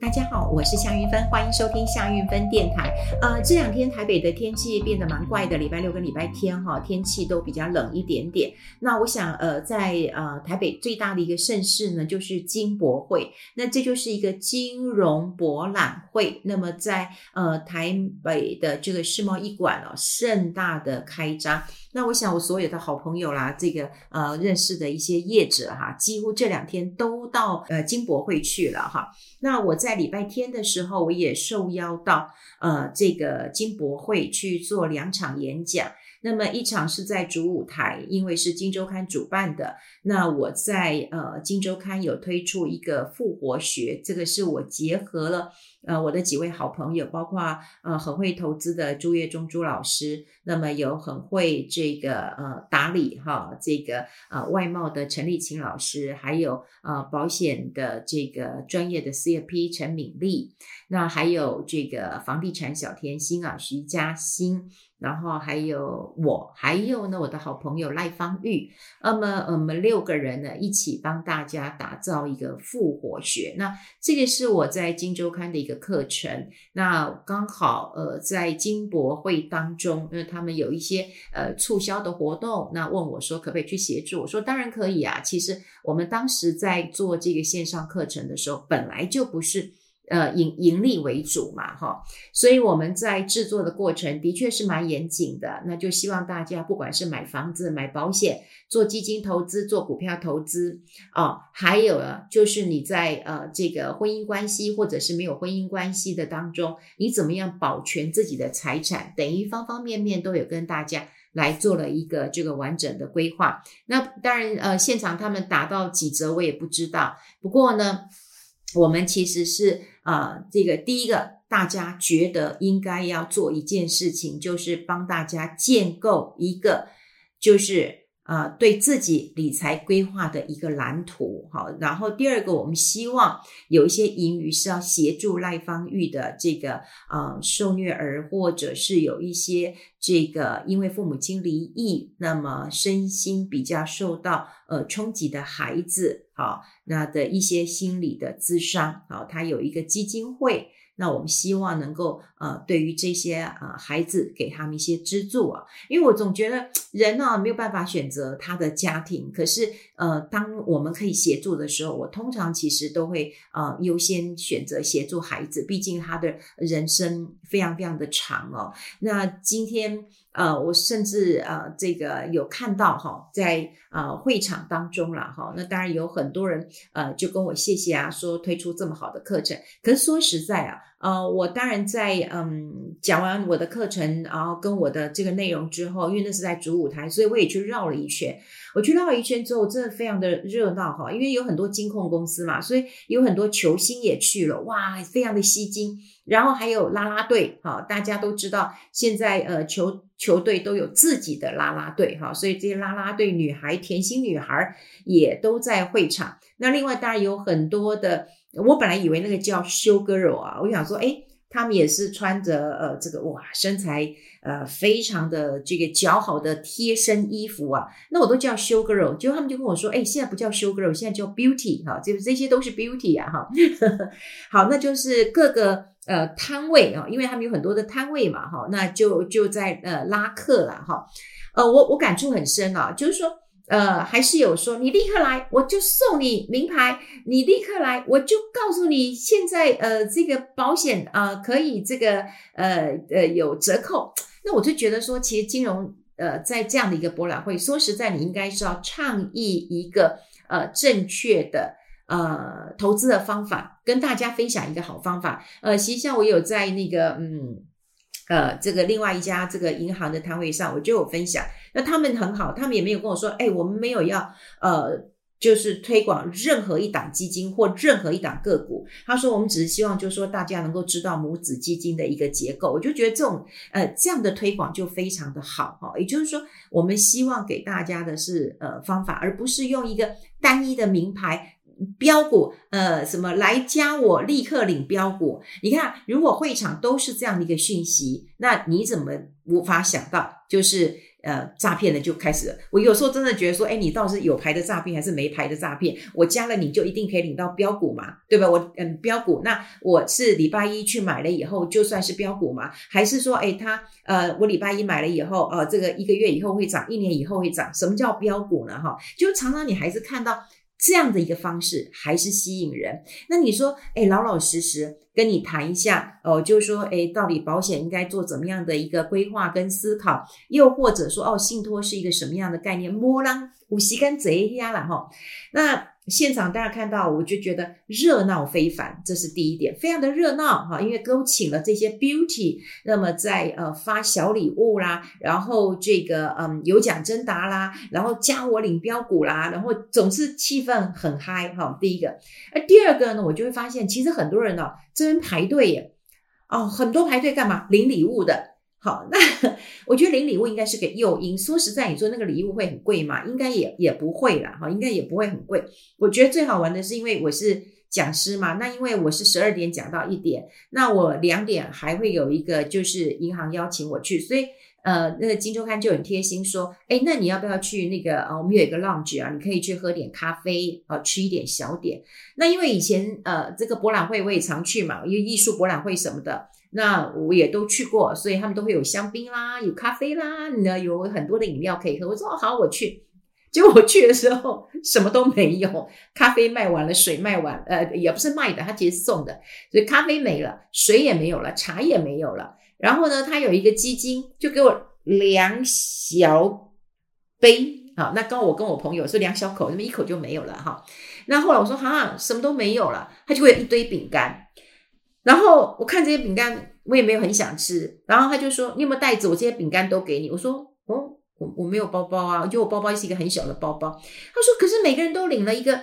大家好，我是夏韵芬，欢迎收听夏韵芬电台。呃，这两天台北的天气变得蛮怪的，礼拜六跟礼拜天哈，天气都比较冷一点点。那我想，呃，在呃台北最大的一个盛事呢，就是金博会。那这就是一个金融博览会。那么在呃台北的这个世贸一馆哦，盛大的开张。那我想，我所有的好朋友啦，这个呃认识的一些业者哈，几乎这两天都到呃金博会去了哈。那我在礼拜天的时候，我也受邀到呃这个金博会去做两场演讲。那么一场是在主舞台，因为是金周刊主办的。那我在呃金周刊有推出一个复活学，这个是我结合了。呃，我的几位好朋友，包括呃很会投资的朱月忠朱老师，那么有很会这个呃打理哈这个呃外贸的陈丽琴老师，还有呃保险的这个专业的 CFP 陈敏丽，那还有这个房地产小甜心啊徐嘉欣。然后还有我，还有呢，我的好朋友赖芳玉。那么我们六个人呢，一起帮大家打造一个复活学。那这个是我在金周刊的一个课程。那刚好呃，在金博会当中，因为他们有一些呃促销的活动，那问我说可不可以去协助？我说当然可以啊。其实我们当时在做这个线上课程的时候，本来就不是。呃，盈盈利为主嘛，哈，所以我们在制作的过程的确是蛮严谨的。那就希望大家不管是买房子、买保险、做基金投资、做股票投资、哦，还有啊，就是你在呃这个婚姻关系或者是没有婚姻关系的当中，你怎么样保全自己的财产，等于方方面面都有跟大家来做了一个这个完整的规划。那当然，呃，现场他们打到几折我也不知道，不过呢。我们其实是、啊，这个第一个，大家觉得应该要做一件事情，就是帮大家建构一个，就是。啊、对自己理财规划的一个蓝图，好。然后第二个，我们希望有一些盈余是要协助赖芳玉的这个啊、受虐儿，或者是有一些这个因为父母亲离异，那么身心比较受到呃冲击的孩子，好，那的一些心理的咨商，好，他有一个基金会。那我们希望能够呃，对于这些呃孩子给他们一些资助啊，因为我总觉得人呢、啊、没有办法选择他的家庭，可是呃，当我们可以协助的时候，我通常其实都会呃优先选择协助孩子，毕竟他的人生非常非常的长哦。那今天。呃，我甚至呃，这个有看到哈，在呃会场当中了哈，那当然有很多人呃就跟我谢谢啊，说推出这么好的课程。可是说实在啊，呃，我当然在嗯讲完我的课程，然后跟我的这个内容之后，因为那是在主舞台，所以我也去绕了一圈。我去绕了一圈之后，真的非常的热闹哈，因为有很多金控公司嘛，所以有很多球星也去了，哇，非常的吸睛。然后还有啦啦队，哈，大家都知道现在呃球。球队都有自己的啦啦队哈，所以这些啦啦队女孩、甜心女孩也都在会场。那另外当然有很多的，我本来以为那个叫修 girl 啊，我想说，诶，他们也是穿着呃这个哇身材呃非常的这个姣好的贴身衣服啊，那我都叫修 girl，结果他们就跟我说，诶，现在不叫修 girl，现在叫 beauty 哈，就是这些都是 beauty 啊哈。好，那就是各个。呃，摊位啊，因为他们有很多的摊位嘛，哈，那就就在呃拉客了，哈，呃，我我感触很深啊，就是说，呃，还是有说你立刻来，我就送你名牌，你立刻来，我就告诉你现在呃这个保险啊、可以这个呃呃有折扣，那我就觉得说，其实金融呃在这样的一个博览会，说实在，你应该是要倡议一个呃正确的。呃，投资的方法跟大家分享一个好方法。呃，其实像我有在那个嗯呃这个另外一家这个银行的摊位上，我就有分享。那他们很好，他们也没有跟我说，哎，我们没有要呃就是推广任何一档基金或任何一档个股。他说我们只是希望就是说大家能够知道母子基金的一个结构。我就觉得这种呃这样的推广就非常的好哈。也就是说，我们希望给大家的是呃方法，而不是用一个单一的名牌。标股，呃，什么来加我立刻领标股？你看，如果会场都是这样的一个讯息，那你怎么无法想到，就是呃，诈骗的就开始了。我有时候真的觉得说，哎，你到底是有牌的诈骗还是没牌的诈骗？我加了你就一定可以领到标股嘛，对吧？我嗯，标股，那我是礼拜一去买了以后，就算是标股嘛？还是说，哎，他呃，我礼拜一买了以后，呃，这个一个月以后会涨，一年以后会涨？什么叫标股呢？哈，就常常你还是看到。这样的一个方式还是吸引人。那你说，哎，老老实实跟你谈一下，哦，就是说，哎，到底保险应该做怎么样的一个规划跟思考？又或者说，哦，信托是一个什么样的概念？摸浪五十根贼呀了哈。那。现场大家看到，我就觉得热闹非凡，这是第一点，非常的热闹哈，因为都请了这些 beauty，那么在呃发小礼物啦，然后这个嗯有奖征答啦，然后加我领标股啦，然后总是气氛很嗨哈。第一个，而第二个呢，我就会发现，其实很多人呢这边排队耶，哦，很多排队干嘛？领礼物的。好，那我觉得领礼物应该是个诱因。说实在，你说那个礼物会很贵吗？应该也也不会啦，哈，应该也不会很贵。我觉得最好玩的是，因为我是讲师嘛，那因为我是十二点讲到一点，那我两点还会有一个就是银行邀请我去，所以呃，那个金周刊就很贴心说，诶，那你要不要去那个呃，我们有一个 lounge 啊，你可以去喝点咖啡，呃，吃一点小点。那因为以前呃，这个博览会我也常去嘛，因为艺术博览会什么的。那我也都去过，所以他们都会有香槟啦，有咖啡啦，呢有很多的饮料可以喝。我说好，我去。结果我去的时候什么都没有，咖啡卖完了，水卖完，呃，也不是卖的，他其实送的，所以咖啡没了，水也没有了，茶也没有了。然后呢，他有一个基金，就给我两小杯，好，那刚我跟我朋友是两小口，那么一口就没有了哈。那后来我说哈，什么都没有了，他就会有一堆饼干。然后我看这些饼干，我也没有很想吃。然后他就说：“你有没有袋子？我这些饼干都给你。”我说：“哦，我我没有包包啊，因为我包包是一个很小的包包。”他说：“可是每个人都领了一个。”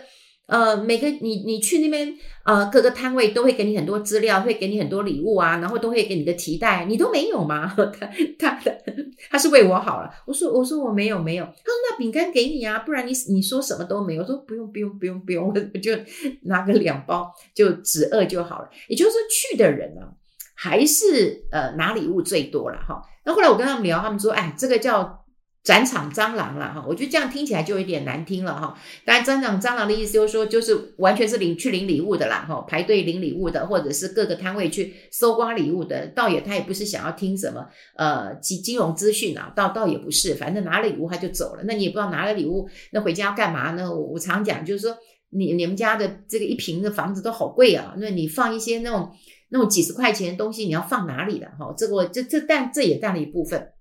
呃，每个你你去那边，呃，各个摊位都会给你很多资料，会给你很多礼物啊，然后都会给你个提袋，你都没有吗？他他的他是为我好了。我说我说我没有没有。他说那饼干给你啊，不然你你说什么都没有。我说不用不用不用不用，我就拿个两包就止饿就好了。也就是说去的人呢，还是呃拿礼物最多了哈。那后来我跟他们聊，他们说，哎，这个叫。展场蟑螂了哈，我觉得这样听起来就有点难听了哈。当然，展场蟑螂的意思就是说，就是完全是领去领礼物的啦哈，排队领礼物的，或者是各个摊位去搜刮礼物的，倒也他也不是想要听什么呃金金融资讯啊，倒倒也不是，反正拿了礼物他就走了。那你也不知道拿了礼物那回家要干嘛呢？我我常讲就是说，你你们家的这个一平的房子都好贵啊，那你放一些那种那种几十块钱的东西，你要放哪里的哈？这个这这但这也占了一部分。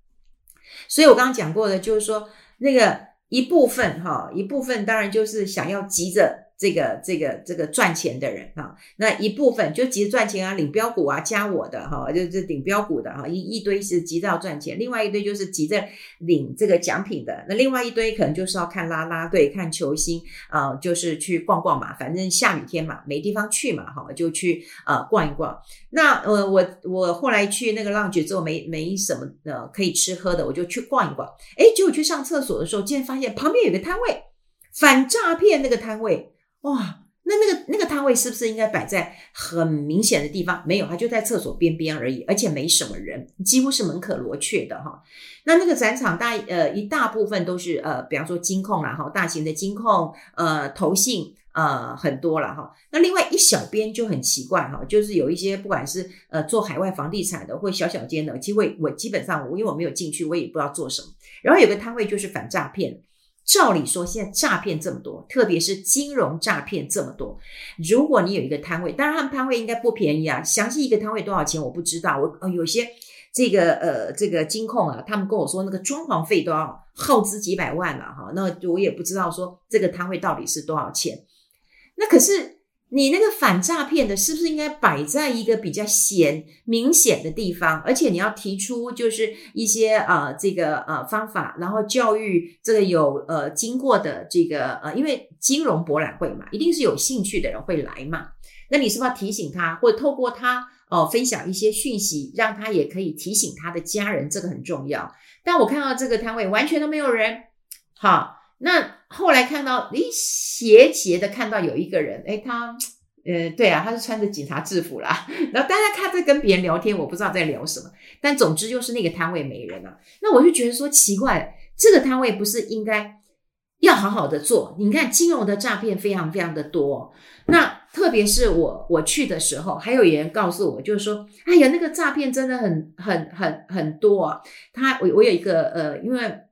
所以我刚刚讲过的，就是说那个一部分哈，一部分当然就是想要急着。这个这个这个赚钱的人哈，那一部分就急着赚钱啊，领标股啊，加我的哈，就是领标股的哈，一一堆是急着要赚钱，另外一堆就是急着领这个奖品的，那另外一堆可能就是要看拉拉队、看球星啊，就是去逛逛嘛，反正下雨天嘛，没地方去嘛，哈，就去呃逛一逛。那呃我我后来去那个 lounge 之后没没什么呃可以吃喝的，我就去逛一逛。诶，结果去上厕所的时候，竟然发现旁边有个摊位，反诈骗那个摊位。哇，那那个那个摊位是不是应该摆在很明显的地方？没有，它就在厕所边边而已，而且没什么人，几乎是门可罗雀的哈。那那个展场大呃一大部分都是呃，比方说金控啦哈，大型的金控呃投信呃很多了哈。那另外一小边就很奇怪哈，就是有一些不管是呃做海外房地产的或小小间的，机会我基本上我因为我没有进去，我也不知道做什么。然后有个摊位就是反诈骗。照理说，现在诈骗这么多，特别是金融诈骗这么多。如果你有一个摊位，当然他们摊位应该不便宜啊。详细一个摊位多少钱我不知道。我呃有些这个呃这个金控啊，他们跟我说那个装潢费都要耗资几百万了哈。那我也不知道说这个摊位到底是多少钱。那可是。你那个反诈骗的，是不是应该摆在一个比较显明显的地方？而且你要提出就是一些呃这个呃方法，然后教育这个有呃经过的这个呃，因为金融博览会嘛，一定是有兴趣的人会来嘛。那你是不是要提醒他，或者透过他哦、呃、分享一些讯息，让他也可以提醒他的家人，这个很重要。但我看到这个摊位完全都没有人，好。那后来看到，诶，斜斜的看到有一个人，诶，他呃，对啊，他是穿着警察制服啦。然后大家看在跟别人聊天，我不知道在聊什么。但总之就是那个摊位没人啊。那我就觉得说奇怪，这个摊位不是应该要好好的做？你看金融的诈骗非常非常的多。那特别是我我去的时候，还有人告诉我，就是说，哎呀，那个诈骗真的很很很很多啊。他我我有一个呃，因为。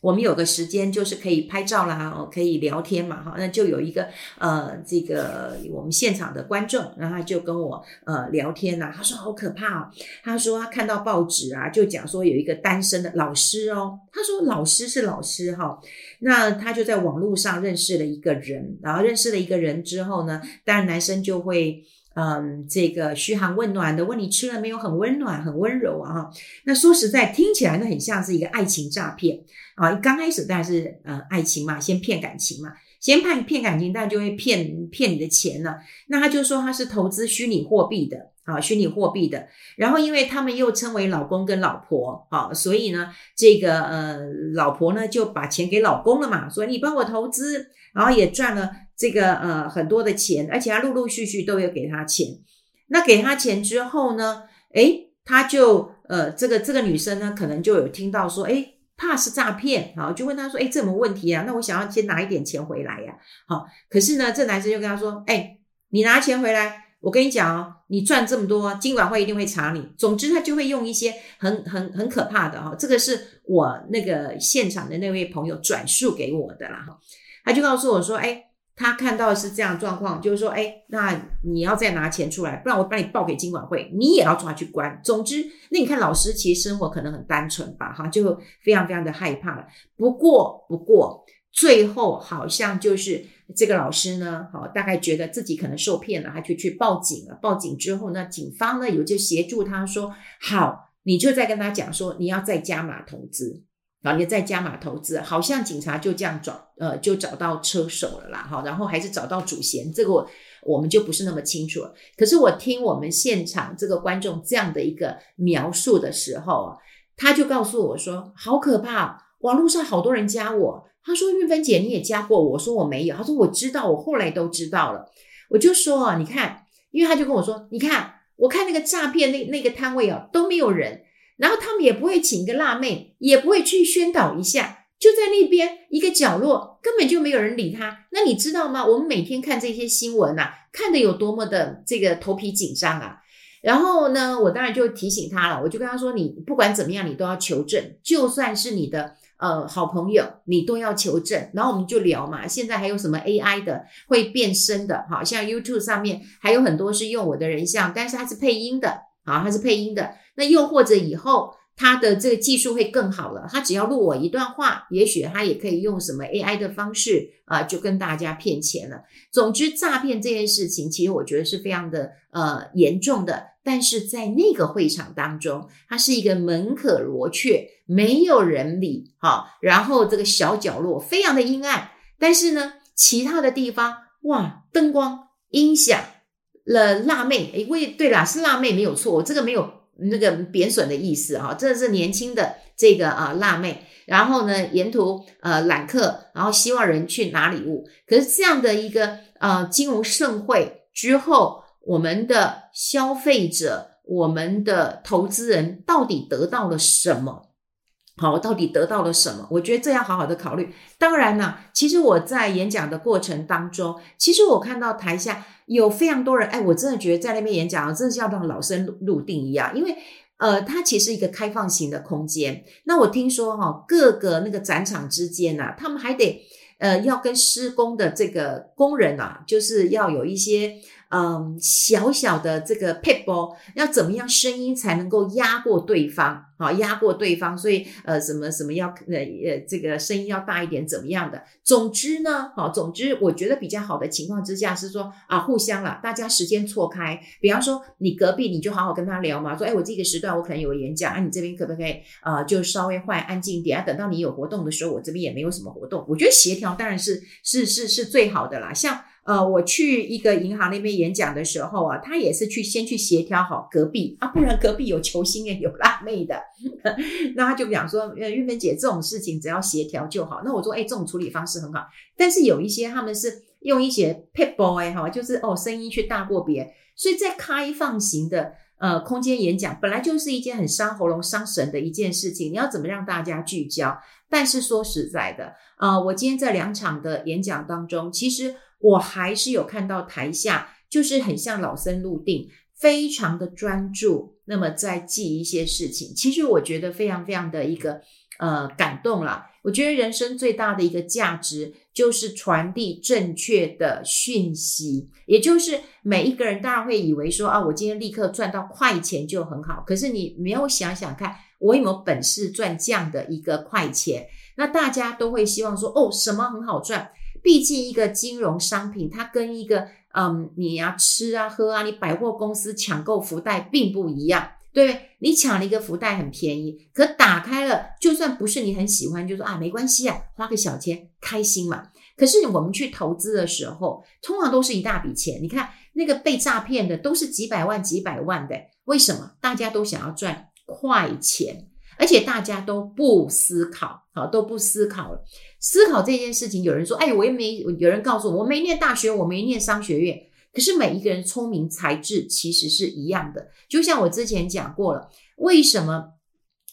我们有个时间就是可以拍照啦，哦，可以聊天嘛，哈，那就有一个呃，这个我们现场的观众，然后他就跟我呃聊天呐，他说好可怕哦，他说他看到报纸啊，就讲说有一个单身的老师哦，他说老师是老师哈，那他就在网络上认识了一个人，然后认识了一个人之后呢，当然男生就会。嗯，这个嘘寒问暖的问你吃了没有，很温暖，很温柔啊。那说实在，听起来那很像是一个爱情诈骗啊。刚开始当然是呃爱情嘛，先骗感情嘛，先骗骗感情，但就会骗骗你的钱了。那他就说他是投资虚拟货币的啊，虚拟货币的。然后因为他们又称为老公跟老婆啊，所以呢，这个呃老婆呢就把钱给老公了嘛，所以你帮我投资，然后也赚了。这个呃很多的钱，而且他陆陆续续都有给他钱。那给他钱之后呢，诶，他就呃这个这个女生呢，可能就有听到说，诶，怕是诈骗，好，就问他说，诶，这什么问题啊？那我想要先拿一点钱回来呀，好。可是呢，这男生就跟他说，诶，你拿钱回来，我跟你讲哦，你赚这么多，金管会一定会查你。总之，他就会用一些很很很可怕的哈，这个是我那个现场的那位朋友转述给我的啦哈，他就告诉我说，哎。他看到是这样状况，就是说，哎，那你要再拿钱出来，不然我把你报给金管会，你也要抓去关。总之，那你看老师其实生活可能很单纯吧，哈，就非常非常的害怕了。不过，不过最后好像就是这个老师呢，好，大概觉得自己可能受骗了，他就去报警了。报警之后呢，警方呢有就协助他说，好，你就再跟他讲说，你要再加码投资。然后你再加码投资，好像警察就这样找，呃，就找到车手了啦，哈，然后还是找到主嫌，这个我我们就不是那么清楚了。可是我听我们现场这个观众这样的一个描述的时候，他就告诉我说，好可怕，网络上好多人加我，他说玉芬姐你也加过我，我说我没有，他说我知道，我后来都知道了，我就说啊，你看，因为他就跟我说，你看，我看那个诈骗那那个摊位啊，都没有人。然后他们也不会请一个辣妹，也不会去宣导一下，就在那边一个角落，根本就没有人理他。那你知道吗？我们每天看这些新闻啊，看得有多么的这个头皮紧张啊。然后呢，我当然就提醒他了，我就跟他说：“你不管怎么样，你都要求证，就算是你的呃好朋友，你都要求证。”然后我们就聊嘛，现在还有什么 AI 的会变声的，好像 YouTube 上面还有很多是用我的人像，但是它是配音的，啊，它是配音的。那又或者以后他的这个技术会更好了，他只要录我一段话，也许他也可以用什么 AI 的方式啊，就跟大家骗钱了。总之，诈骗这件事情，其实我觉得是非常的呃严重的。但是在那个会场当中，它是一个门可罗雀，没有人理，好，然后这个小角落非常的阴暗，但是呢，其他的地方哇，灯光、音响、了辣妹，诶，喂，对啦，是辣妹没有错，我这个没有。那个贬损的意思哈，这是年轻的这个啊辣妹，然后呢沿途呃揽客，然后希望人去拿礼物。可是这样的一个呃金融盛会之后，我们的消费者、我们的投资人到底得到了什么？好，我到底得到了什么？我觉得这要好好的考虑。当然了，其实我在演讲的过程当中，其实我看到台下有非常多人，哎，我真的觉得在那边演讲，真的是要让老生入定一样，因为呃，它其实一个开放型的空间。那我听说哈、哦，各个那个展场之间呐、啊，他们还得呃要跟施工的这个工人啊，就是要有一些。嗯，小小的这个撇步，要怎么样声音才能够压过对方？好，压过对方，所以呃，什么什么要呃呃，这个声音要大一点，怎么样的？总之呢，好，总之我觉得比较好的情况之下是说啊，互相了，大家时间错开。比方说你隔壁，你就好好跟他聊嘛，说哎，我这个时段我可能有演讲，啊，你这边可不可以啊，就稍微换安静一点啊？等到你有活动的时候，我这边也没有什么活动。我觉得协调当然是是是是最好的啦，像。呃，我去一个银行那边演讲的时候啊，他也是去先去协调好隔壁啊，不然隔壁有球星诶，有辣妹的，那他就讲说，呃，玉芬姐这种事情只要协调就好。那我说，哎，这种处理方式很好，但是有一些他们是用一些 pit boy 哈，就是哦声音去大过别，所以在开放型的呃空间演讲，本来就是一件很伤喉咙、伤神的一件事情。你要怎么让大家聚焦？但是说实在的，呃，我今天在两场的演讲当中，其实我还是有看到台下就是很像老僧入定，非常的专注，那么在记一些事情。其实我觉得非常非常的一个呃感动啦。我觉得人生最大的一个价值就是传递正确的讯息，也就是每一个人当然会以为说啊，我今天立刻赚到快钱就很好，可是你没有想想看。我有没有本事赚这样的一个快钱？那大家都会希望说，哦，什么很好赚？毕竟一个金融商品，它跟一个嗯，你呀吃啊喝啊，你百货公司抢购福袋并不一样，对不对？你抢了一个福袋很便宜，可打开了，就算不是你很喜欢，就说啊，没关系啊，花个小钱开心嘛。可是我们去投资的时候，通常都是一大笔钱。你看那个被诈骗的，都是几百万、几百万的，为什么？大家都想要赚。快钱，而且大家都不思考，好，都不思考了。思考这件事情，有人说：“哎，我也没有人告诉我，我没念大学，我没念商学院。”可是每一个人聪明才智其实是一样的。就像我之前讲过了，为什么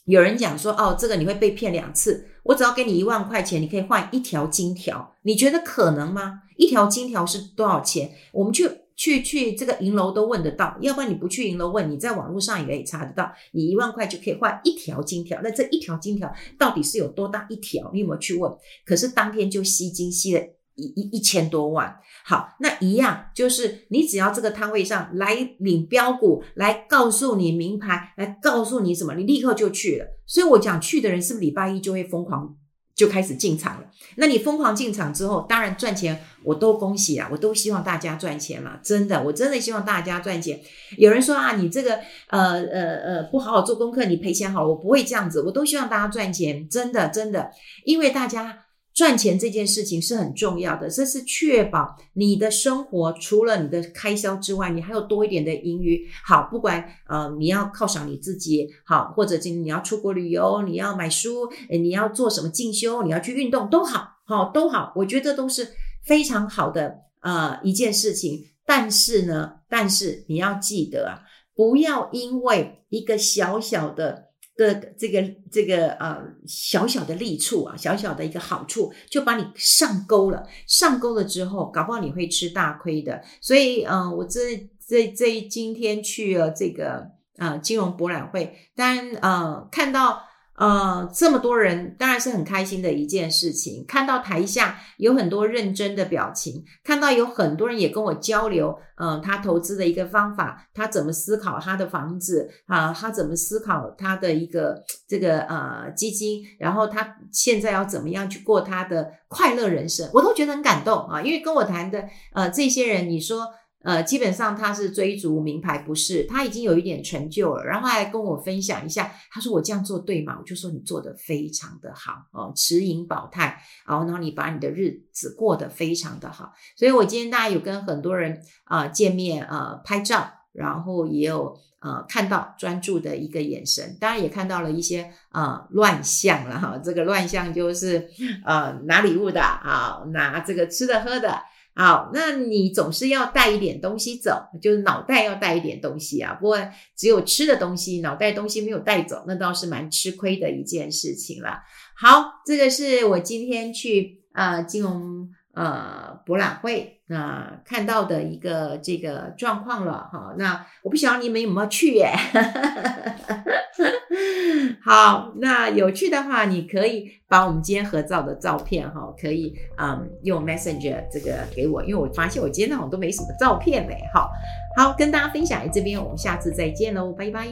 有人讲说：“哦，这个你会被骗两次？我只要给你一万块钱，你可以换一条金条。”你觉得可能吗？一条金条是多少钱？我们去。去去这个银楼都问得到，要不然你不去银楼问，你在网络上也可以查得到。你一万块就可以换一条金条，那这一条金条到底是有多大一条？你有没有去问？可是当天就吸金吸了一一一千多万。好，那一样就是你只要这个摊位上来领标股，来告诉你名牌，来告诉你什么，你立刻就去了。所以我讲去的人是不是礼拜一就会疯狂？就开始进场了。那你疯狂进场之后，当然赚钱，我都恭喜啊，我都希望大家赚钱了，真的，我真的希望大家赚钱。有人说啊，你这个呃呃呃不好好做功课，你赔钱好，我不会这样子，我都希望大家赚钱，真的真的，因为大家。赚钱这件事情是很重要的，这是确保你的生活除了你的开销之外，你还有多一点的盈余。好，不管呃你要犒赏你自己，好，或者今你要出国旅游，你要买书，你要做什么进修，你要去运动，都好，好都好，我觉得都是非常好的呃一件事情。但是呢，但是你要记得啊，不要因为一个小小的。的这个这个呃小小的利处啊，小小的一个好处，就把你上钩了。上钩了之后，搞不好你会吃大亏的。所以，嗯、呃，我这这这今天去了这个啊、呃、金融博览会，当然呃看到。呃，这么多人当然是很开心的一件事情。看到台下有很多认真的表情，看到有很多人也跟我交流，呃，他投资的一个方法，他怎么思考他的房子啊，他怎么思考他的一个这个呃基金，然后他现在要怎么样去过他的快乐人生，我都觉得很感动啊。因为跟我谈的呃这些人，你说。呃，基本上他是追逐名牌，不是，他已经有一点成就了，然后还跟我分享一下，他说我这样做对吗？我就说你做得非常的好哦，持盈保泰，然后然后你把你的日子过得非常的好，所以我今天大家有跟很多人啊、见面啊、拍照，然后也有呃看到专注的一个眼神，当然也看到了一些啊、呃、乱象了哈，这个乱象就是呃拿礼物的啊，拿这个吃的喝的。好，那你总是要带一点东西走，就是脑袋要带一点东西啊。不过只有吃的东西，脑袋东西没有带走，那倒是蛮吃亏的一件事情了。好，这个是我今天去呃金融呃博览会那、看到的一个这个状况了哈。那我不晓得你们有没有去耶？好，那有趣的话，你可以把我们今天合照的照片哈，可以嗯用 Messenger 这个给我，因为我发现我今天好像都没什么照片嘞。好，好跟大家分享在这边，我们下次再见喽，拜拜。